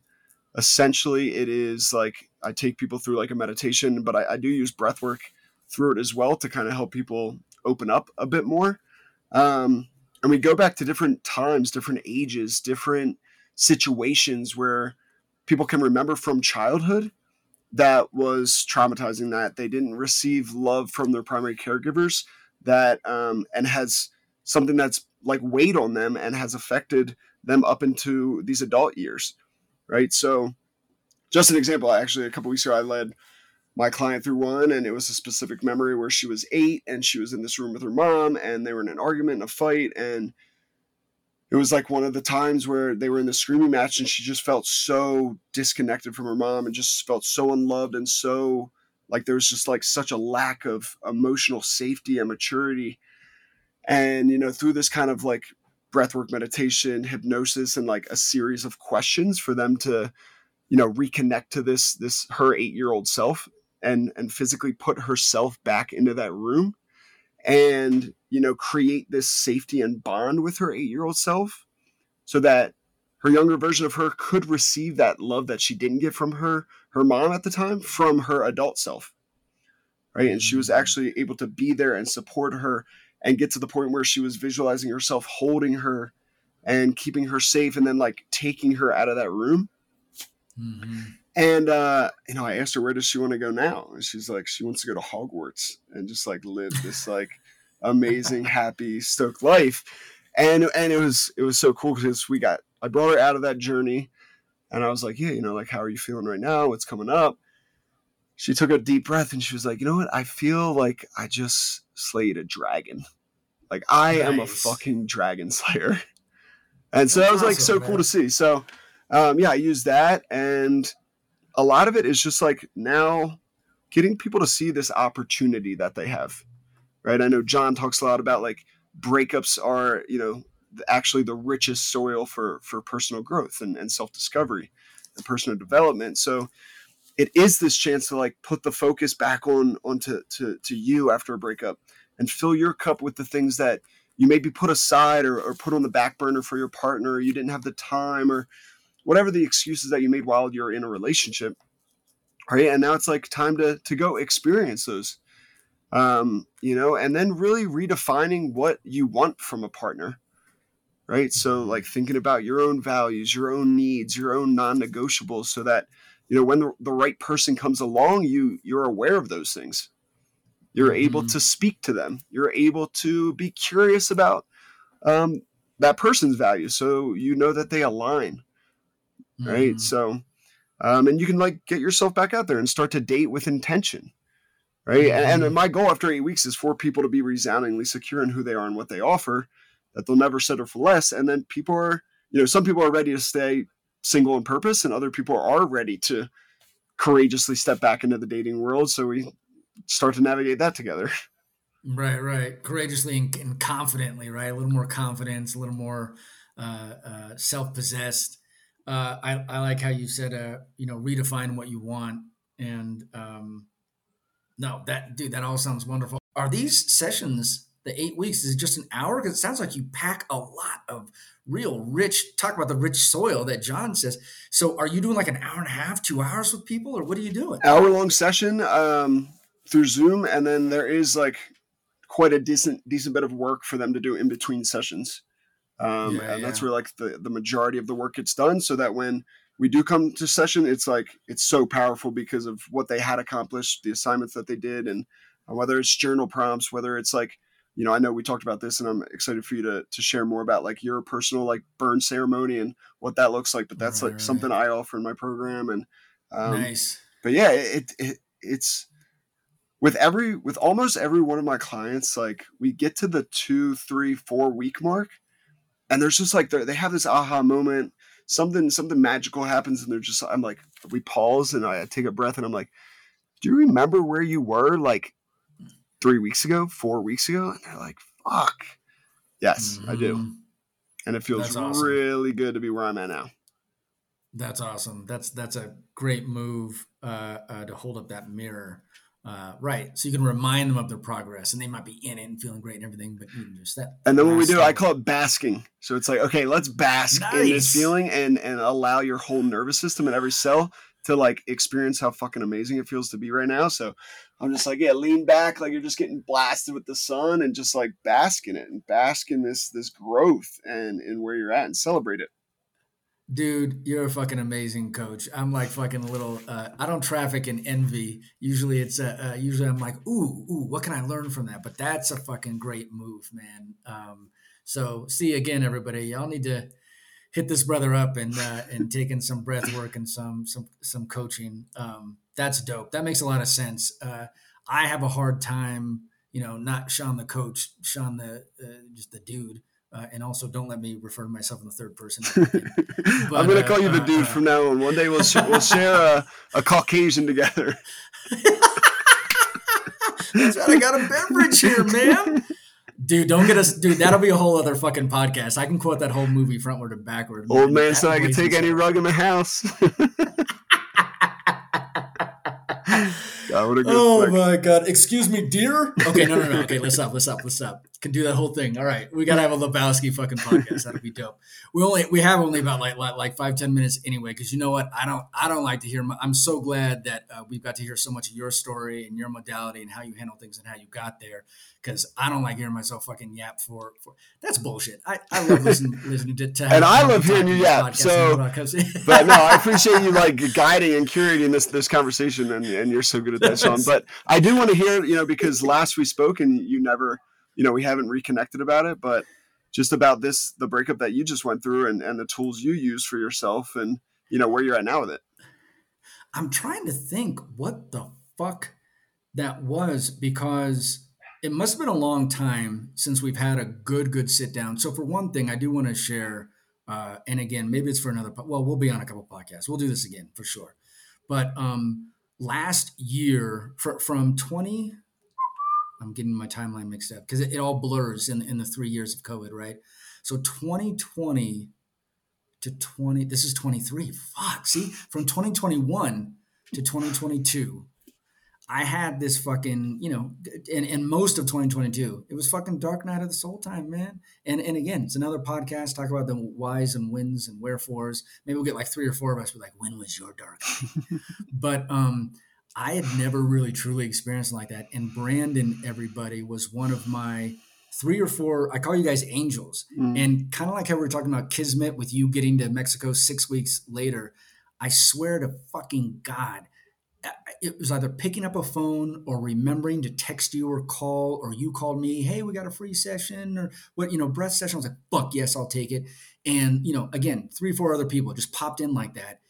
essentially, it is like I take people through like a meditation, but I, I do use breath work through it as well to kind of help people open up a bit more. Um, and we go back to different times, different ages, different situations where people can remember from childhood that was traumatizing that they didn't receive love from their primary caregivers that um, and has something that's like weighed on them and has affected them up into these adult years right? So just an example actually a couple weeks ago i led my client through one and it was a specific memory where she was eight and she was in this room with her mom and they were in an argument and a fight and it was like one of the times where they were in the screaming match and she just felt so disconnected from her mom and just felt so unloved and so like there was just like such a lack of emotional safety and maturity. And you know through this kind of like breathwork meditation hypnosis and like a series of questions for them to you know reconnect to this this her 8 year old self and and physically put herself back into that room and you know create this safety and bond with her eight year old self so that her younger version of her could receive that love that she didn't get from her her mom at the time from her adult self right and she was mm. actually able to be there and support her and get to the point where she was visualizing herself holding her and keeping her safe and then like taking her out of that room mm-hmm. And uh, you know, I asked her where does she want to go now, and she's like, she wants to go to Hogwarts and just like live this like amazing, happy, stoked life. And and it was it was so cool because we got I brought her out of that journey, and I was like, yeah, you know, like how are you feeling right now? What's coming up? She took a deep breath and she was like, you know what? I feel like I just slayed a dragon. Like I nice. am a fucking dragon slayer. And so that was like so man. cool to see. So um, yeah, I use that and a lot of it is just like now getting people to see this opportunity that they have right? I know john talks a lot about like breakups are you know actually the richest soil for for personal growth and, and self-discovery and personal development. So it is this chance to like put the focus back on onto to, to you after a breakup and fill your cup with the things that you maybe put aside or, or put on the back burner for your partner or you didn't have the time or whatever the excuses that you made while you're in a relationship right? And now it's like time to to go experience those um you know and then really redefining what you want from a partner right? So mm-hmm. like thinking about your own values your own needs your own non-negotiables so that you know when the, the right person comes along you you're aware of those things. You're mm-hmm. able to speak to them. You're able to be curious about um, that person's values so you know that they align right? Mm. So, um, and you can like get yourself back out there and start to date with intention, right? Mm. And, and mm-hmm. my goal after eight weeks is for people to be resoundingly secure in who they are and what they offer, that they'll never settle for less. And then people are, you know, some people are ready to stay single in purpose, and other people are ready to courageously step back into the dating world. So we start to navigate that together. [LAUGHS] Right, right. Courageously and, and confidently, right? A little more confidence, a little more uh, uh, self possessed uh, I, I like how you said, uh, you know, redefine what you want. And um, no, that dude, that all sounds wonderful. Are these sessions the eight weeks? Is it just an hour? Because it sounds like you pack a lot of real rich. Talk about the rich soil that John says. So, are you doing like an hour and a half, two hours with people, or what are you doing? Hour long session um, through Zoom, and then there is like quite a decent decent bit of work for them to do in between sessions. Um, Yeah, and that's where like the, the majority of the work gets done so that when we do come to session, it's like it's so powerful because of what they had accomplished, the assignments that they did, and uh, whether it's journal prompts, whether it's like, you know, I know we talked about this and I'm excited for you to, to share more about like your personal like burn ceremony and what that looks like. But that's Right, like right. something I offer in my program. And, um, nice. but yeah, it, it it's with every with almost every one of my clients, like we get to the two, three, four week mark, and there's just like they're- have this aha moment. Something something magical happens, and they're just I'm like we pause and I take a breath and I'm like, do you remember where you were like three weeks ago, four weeks ago? And they're like, fuck, yes, I do, Mhm. and it feels awesome. really good to be where I'm at now. That's awesome. That's that's a great move uh, uh, to hold up that mirror, uh, right? So you can remind them of their progress, and they might be in it and feeling great and everything, but you can just that. And then what we do, I call it basking. So it's like, okay, let's bask in this feeling and and allow your whole nervous system and every cell to like experience how fucking amazing it feels to be right now. So I'm just like, yeah, lean back like you're just getting blasted with the sun and just like bask in it and bask in this this growth and and where you're at and celebrate it. Dude, you're a fucking amazing coach. I'm like fucking a little. Uh, I don't traffic in envy. Usually, it's uh, uh, usually I'm like, ooh, ooh, what can I learn from that? But that's a fucking great move, man. Um, so see again, everybody, y'all need to hit this brother up and uh, and taking some breath work and some some some coaching. Um, that's dope. That makes a lot of sense. Uh, I have a hard time, you know, not Sean the coach, Sean the uh, just the dude. Uh, and also, don't let me refer to myself in the third person. [LAUGHS] I'm gonna uh, call you the uh, dude uh, from now on. One day we'll sh- we'll share a, a Caucasian together. [LAUGHS] That's right. I got a beverage here, man. Dude, don't get us, dude. That'll be a whole other fucking podcast. I can quote that whole movie frontward and backward. Old man said I could take any so- rug in the house. God, what a good Oh my god! Excuse me, dear. Okay, no, no, no. Okay, let's stop. Let's stop. Let's stop. Can do that whole thing. All right, we gotta have a Lebowski fucking podcast. That'd be [LAUGHS] dope. We only we have only about like like, like five ten minutes anyway. Because you know what? I don't I don't like to hear. My, I'm so glad that uh, we've got to hear so much of your story and your modality and how you handle things and how you got there. Because I don't like hearing myself fucking yap for for that's bullshit. I, I love listening [LAUGHS] listening to, to And I love hearing you yap, so- podcast and know about coaching. but no, I appreciate you like [LAUGHS] guiding and curating this this conversation, and, and you're so good at that, Sean. But I do want to hear, you know, because last we spoke and you never, you know, we haven't reconnected about it, but just about this, the breakup that you just went through, and and the tools you use for yourself, and you know where you're at now with it. I'm trying to think what the fuck that was because it must have been a long time since we've had a good, good sit down. So, for one thing, I do want to share, uh, and again, maybe it's for another, po- well, we'll be on a couple podcasts. We'll do this again for sure. But um, last year, fr- from 20, I'm getting my timeline mixed up because it, it all blurs in, in the three years of COVID, right? So, 2020 to 20 this is 23 fuck see? From 2021 to 2022 i had this fucking you know and, and most of 2022 it was fucking dark night of the soul time man. And and again it's another podcast talk about the whys and wins and wherefores. Maybe we'll get like three or four of us be like when was your dark night? [LAUGHS] But um i had never really truly experienced like that and brandon everybody was one of my three or four i call you guys angels Mm. and kind of like how we were talking about Kismet with you getting to Mexico six weeks later, I swear to fucking God, it was either picking up a phone or remembering to text you or call, or you called me, hey, we got a free session or what, you know, breath session. I was like, fuck yes, I'll take it. And, you know, again, three, or four other people just popped in like that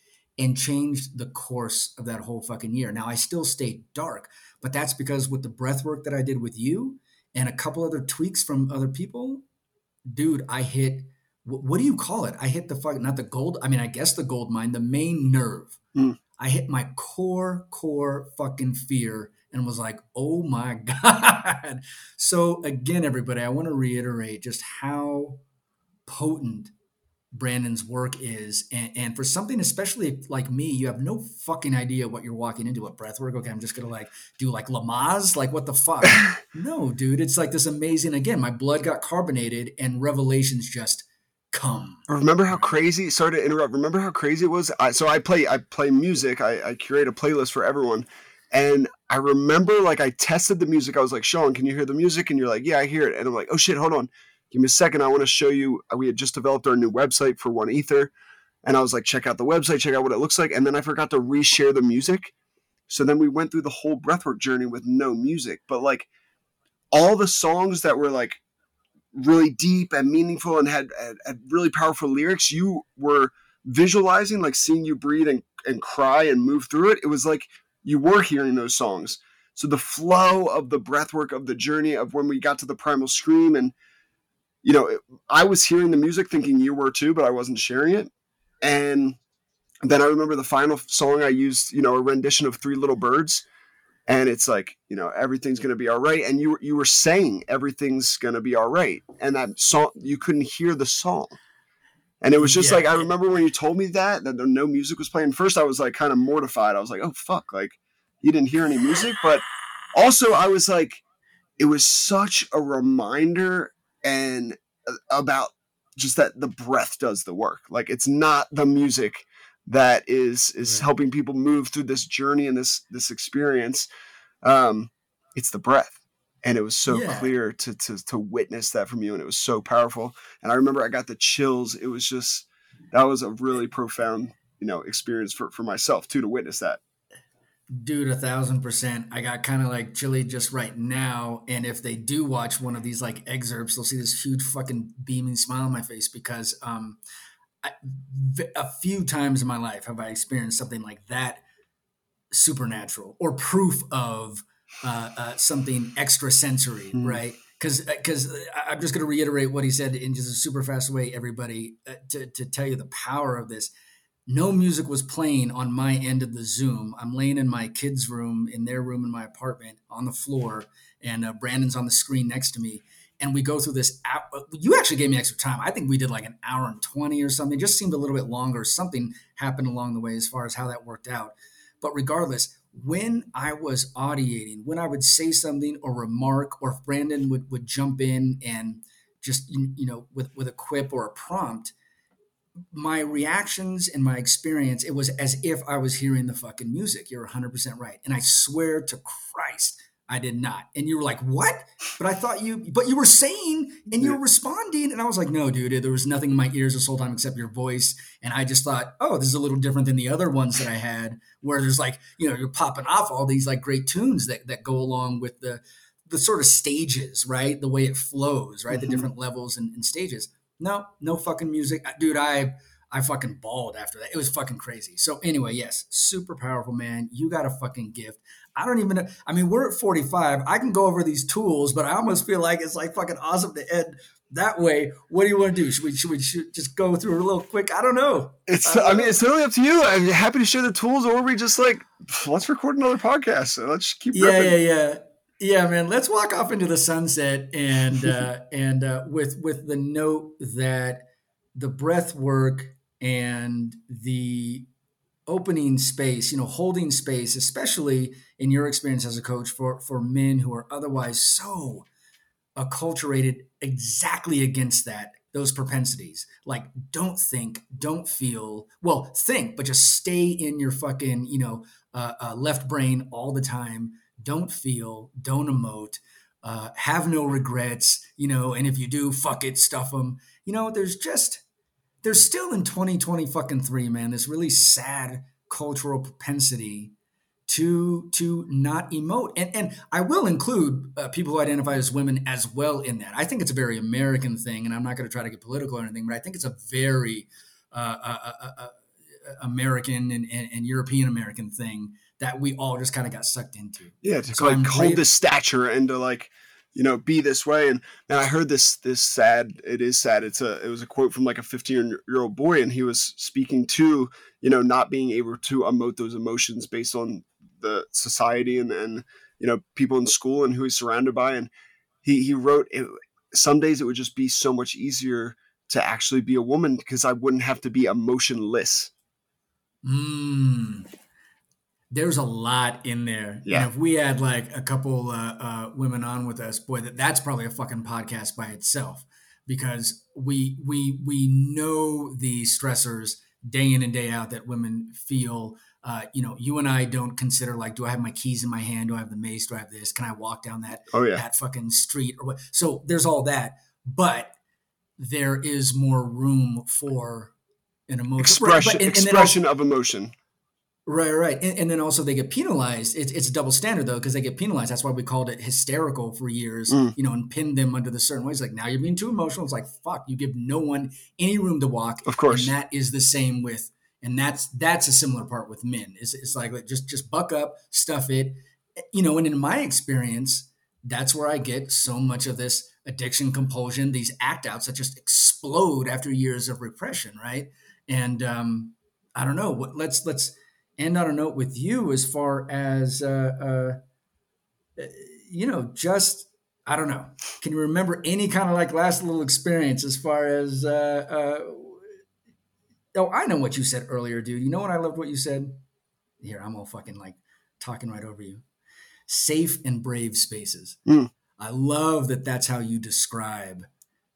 and changed the course of that whole fucking year. Now I still stayed dark, but that's because with the breath work that I did with you and a couple other tweaks from other people, dude, I hit wh- what do you call it? I hit the fuck not the gold. I mean, I guess the gold mine, the main nerve. Mm. I hit my core, core fucking fear and was like, oh my [LAUGHS] God. So, again, everybody, I want to reiterate just how potent Brandon's work is. And, and for something, especially like me, you have no fucking idea what you're walking into at breath work. Okay, I'm just going to like do like Lamaze. Like, what the fuck? [LAUGHS] no, dude, it's like this amazing. Again, my blood got carbonated and revelations just come. Remember how crazy? Sorry to interrupt. Remember how crazy it was? I, so I play I play music. I, I curate a playlist for everyone, and I remember like I tested the music. I was like, Sean, can you hear the music? And you're like, Yeah, I hear it. And I'm like, Oh shit, hold on. Give me a second. I want to show you. Uh, we had just developed our new website for One Aether. And I was like, check out the website, check out what it looks like. And then I forgot to reshare the music. So then we went through the whole breathwork journey with no music. But like all the songs that were like really deep and meaningful and had, had, had really powerful lyrics, you were visualizing, like seeing you breathe and, and cry and move through it. It was like you were hearing those songs. So the flow of the breathwork of the journey of when we got to the primal scream and you know, I was hearing the music thinking you were too, but I wasn't sharing it. And then I remember the final song I used, you know, a rendition of Three Little Birds. And it's like, you know, everything's gonna be all right. And you you were saying everything's gonna be all right. And that song you couldn't hear the song. And it was just yeah. like I remember when you told me that that no music was playing. First, I was like kind of mortified. I was like, "Oh fuck!" Like you didn't hear any music. But also, I was like, it was such a reminder and uh, about just that the breath does the work. Like it's not the music that is is right. helping people move through this journey and this this experience. Um, it's the breath and it was so yeah. clear to, to to witness that from you and it was so powerful and i remember i got the chills it was just that was a really profound you know experience for for myself too to witness that dude a thousand percent i got kind of like chilly just right now and if they do watch one of these like excerpts they'll see this huge fucking beaming smile on my face because um I, a few times in my life have i experienced something like that supernatural or proof of uh, uh, something extrasensory, mm. right? Because because uh, I'm just going to reiterate what he said in just a super fast way, everybody, uh, to to tell you the power of this. No music was playing on my end of the Zoom. I'm laying in my kids' room, in their room in my apartment, on the floor, and uh, Brandon's on the screen next to me. And we go through this. You actually gave me extra time. I think we did like an hour and 20 or something. It just seemed a little bit longer. Something happened along the way as far as how that worked out. But regardless, when I was audiating, when I would say something or remark, or if Brandon would, would jump in and just, you know, with, with a quip or a prompt, my reactions and my experience, it was as if I was hearing the fucking music. You're 100% right. And I swear to Christ, I did not. And you were like, what? But I thought you, but you were saying and you were responding. And I was like, no, dude, there was nothing in my ears this whole time except your voice. And I just thought, oh, this is a little different than the other ones that I had where there's like, you know, you're popping off all these like great tunes that, that go along with the, the sort of stages, right? The way it flows, right? Mm-hmm. The different levels and, and stages. No, no fucking music. Uh, dude, I, I fucking bawled after that. It was fucking crazy. So anyway, yes, super powerful, man. You got a fucking gift. I don't even know. I mean, we're at 45. I can go over these tools, but I almost feel like it's like fucking awesome to end that way. What do you want to do? Should we, should we should just go through a little quick? I don't know. It's, I, I mean, it's totally up to you. I'm happy to share the tools, or we just like, let's record another podcast. Let's keep. Yeah, ripping. yeah, yeah. Yeah, man. Let's walk off into the sunset and uh, [LAUGHS] and uh, with with the note that the breath work and the opening space, you know, holding space, especially in your experience as a coach for for men who are otherwise so acculturated exactly against that those propensities like don't think don't feel well think but just stay in your fucking you know uh, uh, left brain all the time don't feel don't emote uh, have no regrets you know and if you do fuck it stuff them you know there's just there's still in 2020 fucking three, man, this really sad cultural propensity to to not emote and and I will include uh, people who identify as women as well in that. I think it's a very American thing, and I'm not going to try to get political or anything, but I think it's a very uh, uh, uh, uh, uh American and, and, and European American thing that we all just kind of got sucked into. Yeah, to so like hold this stature and to like you know be this way. And and i heard this this sad it is sad. It's a it was a quote from like a 15 year old boy and he was speaking to you know not being able to emote those emotions based on the society and and you know people in school and who he's surrounded by. And he he wrote it, some days it would just be so much easier to actually be a woman because i wouldn't have to be emotionless. Mm, there's a lot in there. Yeah. And if we had like a couple uh, uh, women on with us, boy, that, that's probably a fucking podcast by itself because we we we know the stressors day in and day out that women feel. Uh, you know, you and I don't consider like, do I have my keys in my hand? Do I have the mace? Do I have this? Can I walk down that oh, yeah. that fucking street or what? So there's all that, but there is more room for an emotion expression, right, and, expression also, of emotion. Right, right, and, and, then also they get penalized. It's, it's a double standard though because they get penalized. That's why we called it hysterical for years, mm. you know, and pinned them under the certain ways. Like now you're being too emotional. It's like fuck, you give no one any room to walk. Of course, and that is the same with, and that's that's a similar part with men. It's, it's like just just buck up, stuff it, you know. And in my experience, that's where I get so much of this addiction, compulsion, these act outs that just explode after years of repression, right? And um, I don't know. What let's let's end on a note with you as far as uh, uh, you know, just I don't know. Can you remember any kind of like last little experience as far as? Uh, uh, oh, I know what you said earlier, dude. You know what I loved what you said. Here, I'm all fucking like talking right over you. Safe and brave spaces. Mm. I love that. That's how you describe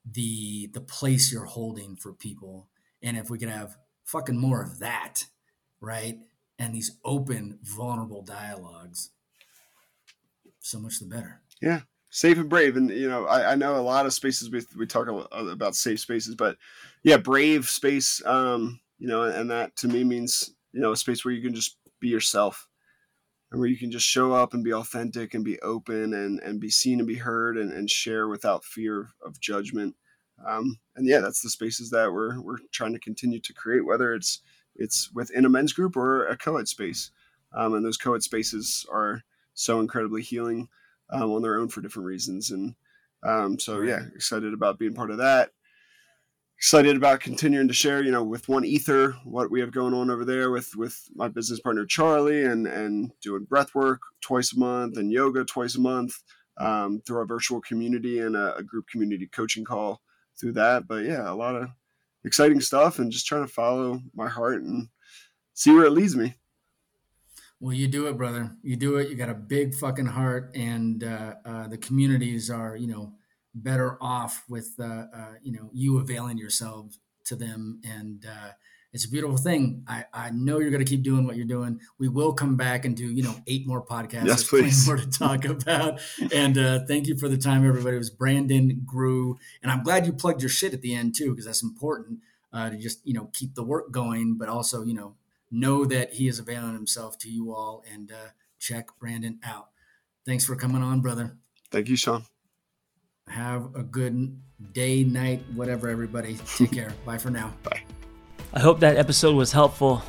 the the place you're holding for people. And if we could have fucking more of that, right? And these open, vulnerable dialogues, so much the better. Yeah, safe and brave, and you know, I, I know a lot of spaces we we talk about safe spaces, but yeah, brave space. Um, you know, and that to me means you know a space where you can just be yourself, and where you can just show up and be authentic and be open and and be seen and be heard and, and share without fear of judgment. Um, and yeah, that's the spaces that we're we're trying to continue to create, whether it's it's within a men's group or a co-ed space. Um, and those co-ed spaces are so incredibly healing um, on their own for different reasons. And um, so, yeah, excited about being part of that. Excited about continuing to share, you know, with One Aether, what we have going on over there with with my business partner Charlie, and and doing breath work twice a month and yoga twice a month um, through our virtual community and a, a group community coaching call through that. But yeah, a lot of exciting stuff and just trying to follow my heart and see where it leads me. Well, you do it, brother. You do it. You got a big fucking heart, and uh, uh, the communities are, you know, better off with, uh, uh you know, you availing yourself to them. And uh, it's a beautiful thing. I, I know you're going to keep doing what you're doing. We will come back and do, you know, eight more podcasts. Yes, please. More to talk [LAUGHS] about. and uh, thank you for the time, everybody. It was Brandon Groux, and I'm glad you plugged your shit at the end too, because that's important to just, you know, keep the work going, but also, you know, know that he is availing himself to you all and uh, check Brandon out. Thanks for coming on, brother. Thank you, Sean. Have a good day, night, whatever, everybody. Take [LAUGHS] care. Bye for now. Bye. I hope that episode was helpful.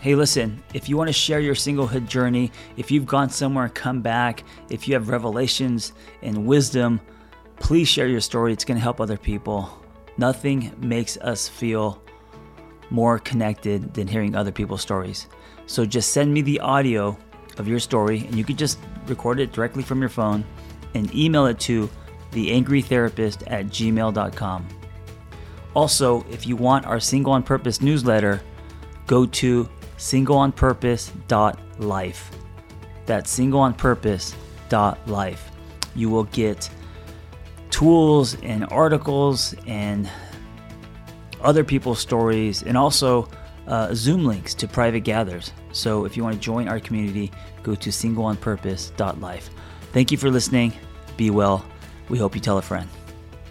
Hey, listen, if you want to share your singlehood journey, if you've gone somewhere come back, if you have revelations and wisdom, please share your story. It's going to help other people. Nothing makes us feel more connected than hearing other people's stories. So just send me the audio of your story, and you could just record it directly from your phone and email it to theangrytherapist at gmail.com. Also, if you want our Single on Purpose newsletter, go to singleonpurpose.life. That's singleonpurpose.life. You will get tools and articles and other people's stories, and also uh, Zoom links to private gathers. So if you want to join our community, go to singleonpurpose.life. Thank you for listening. Be well. We hope you tell a friend.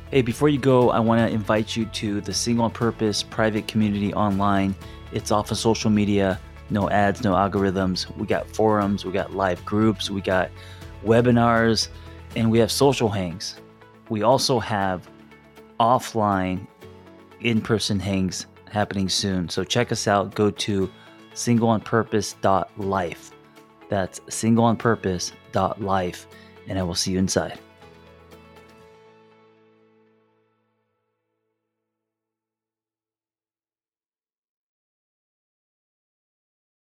Hey, before you go, I want to invite you to the Single on Purpose private community online. It's off of social media, no ads, no algorithms. We got forums, we got live groups, we got webinars, and we have social hangs. We also have offline in person hangs happening soon. So check us out. Go to singleonpurpose.life. That's singleonpurpose.life. And I will see you inside.